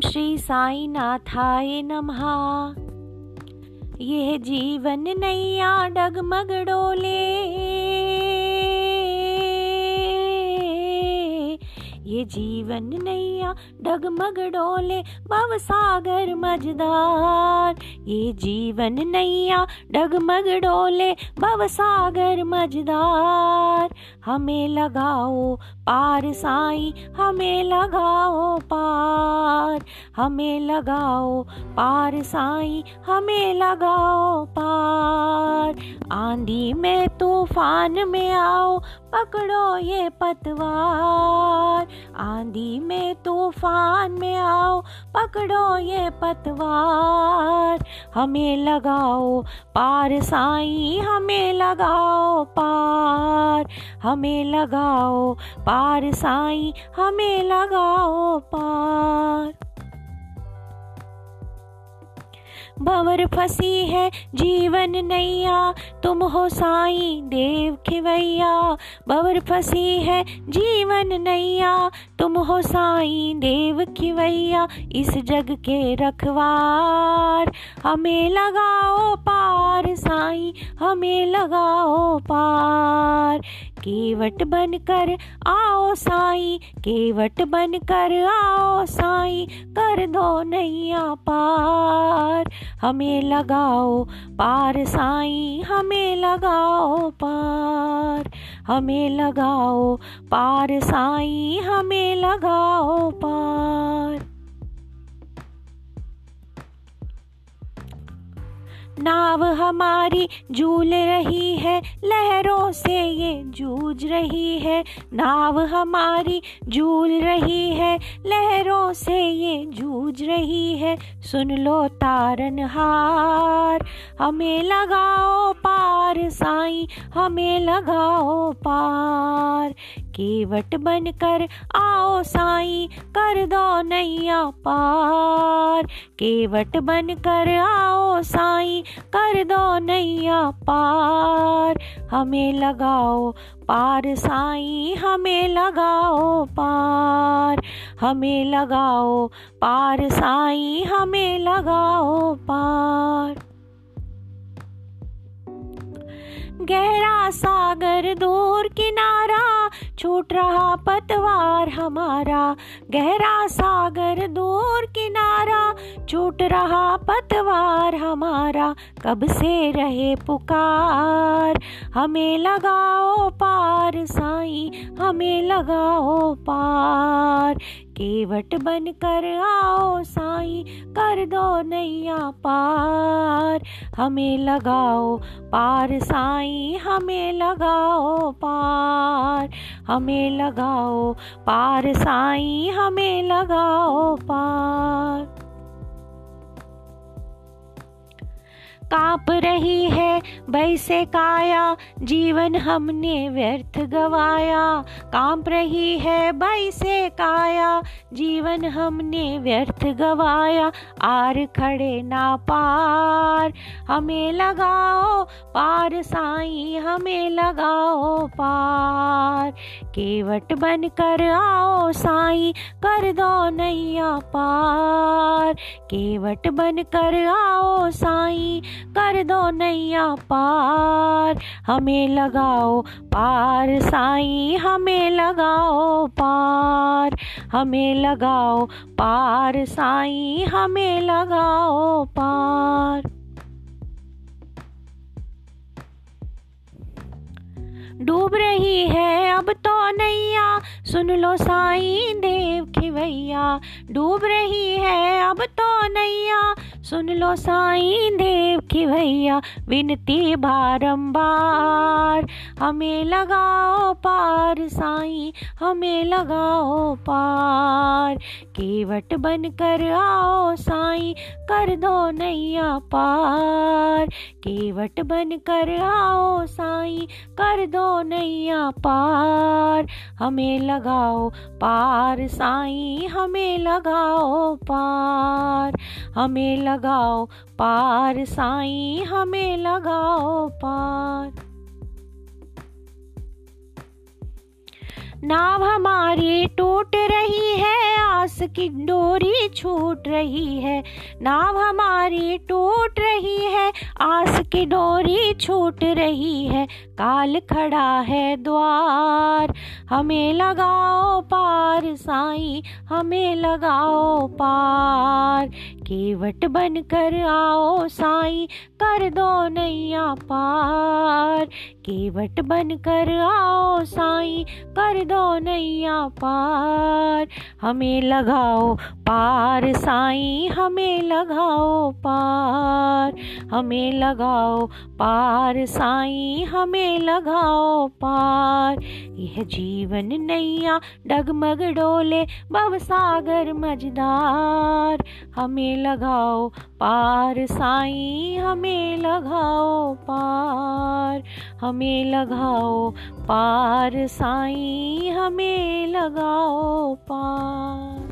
श्री साई नाथाय नमः। यह जीवन नैया डगमग डोले। ये जीवन नैया डगमग डोले भव सागर मजदार ये जीवन नैया डगमग डोले भव सागर मजदार हमें लगाओ पार साई, हमें लगाओ पार। हमें लगाओ पार साई, हमें लगाओ पार। आंधी में तूफ़ान में आओ, पकड़ो ये पतवार। आंधी में तूफ़ान में आओ, पकड़ो ये पतवार। हमें लगाओ पार साई, हमें लगाओ पार। हमें लगाओ पार साई, हमें लगाओ पार। भंवर फंसी है जीवन नैया, तुम हो साई देव खिवैया। भंवर फंसी है जीवन नैया, तुम हो साई देव खिवैया। इस जग के रखवार, हमें लगाओ पार साई, हमें लगाओ पार। केवट बनकर आओ साई, केवट बनकर आओ साई, कर दो नैया पार। हमें लगाओ पार साई, हमें लगाओ पार। हमें लगाओ पार साई, हमें लगाओ पार। नाव हमारी झूल रही है, लहरों से ये जूझ रही है। नाव हमारी झूल रही है, लहरों से ये जूझ रही है। सुन लो तारन हार हमें लगाओ पार साई, हमें लगाओ पार। केवट बनकर आओ साई, कर दो नैया पार। केवट बनकर आओ साई, कर दो नैया पार। हमें लगाओ पार साई, हमें लगाओ पार। हमें लगाओ पार साई, हमें लगाओ पार। गहरा सागर दूर किनारा, छूट रहा पतवार हमारा। गहरा सागर दूर किनारा, छूट रहा पतवार हमारा। कब से रहे पुकार, हमें लगाओ पार साई, हमें लगाओ पार। केवट बन कर आओ साई, कर दो नैया पार। हमें लगाओ पार साई, हमें लगाओ पार। हमें लगाओ पार साई, हमें लगाओ पार। काँप रही है, भय से काया, जीवन हमने व्यर्थ गवाया। काँप रही है, भय से काया, जीवन हमने व्यर्थ गवाया। आर खड़े ना पार, हमें लगाओ पार साई, हमें लगाओ पार। केवट बन कर आओ साई, कर दो नैया पार। केवट बन कर आओ साई, कर दो नैया पार। हमें लगाओ पार साई, हमें लगाओ पार। हमें लगाओ पार साई, हमें लगाओ पार। डूब रही है अब तो नैया, सुन लो साई देव खिवैया। डूब रही है अब नैया सुन लो साई देव की भैया, विनती बारंबार। हमें लगाओ पार साई, हमें लगाओ पार। केवट बन कर आओ साई, कर दो नैया पार। केवट बन कर आओ साई, कर दो नैया पार। हमें लगाओ पार साई, हमें लगाओ पार। हमें लगाओ पार साईं हमें लगाओ पार। नाव हमारी टूट रही है आस की डोरी छूट रही है, नाव हमारी टूट रही है, आस की डोरी छूट रही है, काल खड़ा है द्वार, हमें लगाओ पार साई, हमें लगाओ पार, केवट बन कर आओ साई, कर दो नैया पार, केवट बन कर आओ साई, कर दो नैया पार, हमें लगाओ, पार साई हमें लगाओ, पार, हमें लगाओ, पार साई हमें लगाओ, पार। यह जीवन नैया डगमग डोले बव सागर मजदार हमें लगाओ, पार साई हमें लगाओ, पार। हमें लगाओ, पार साई हमें लगाओ, पार।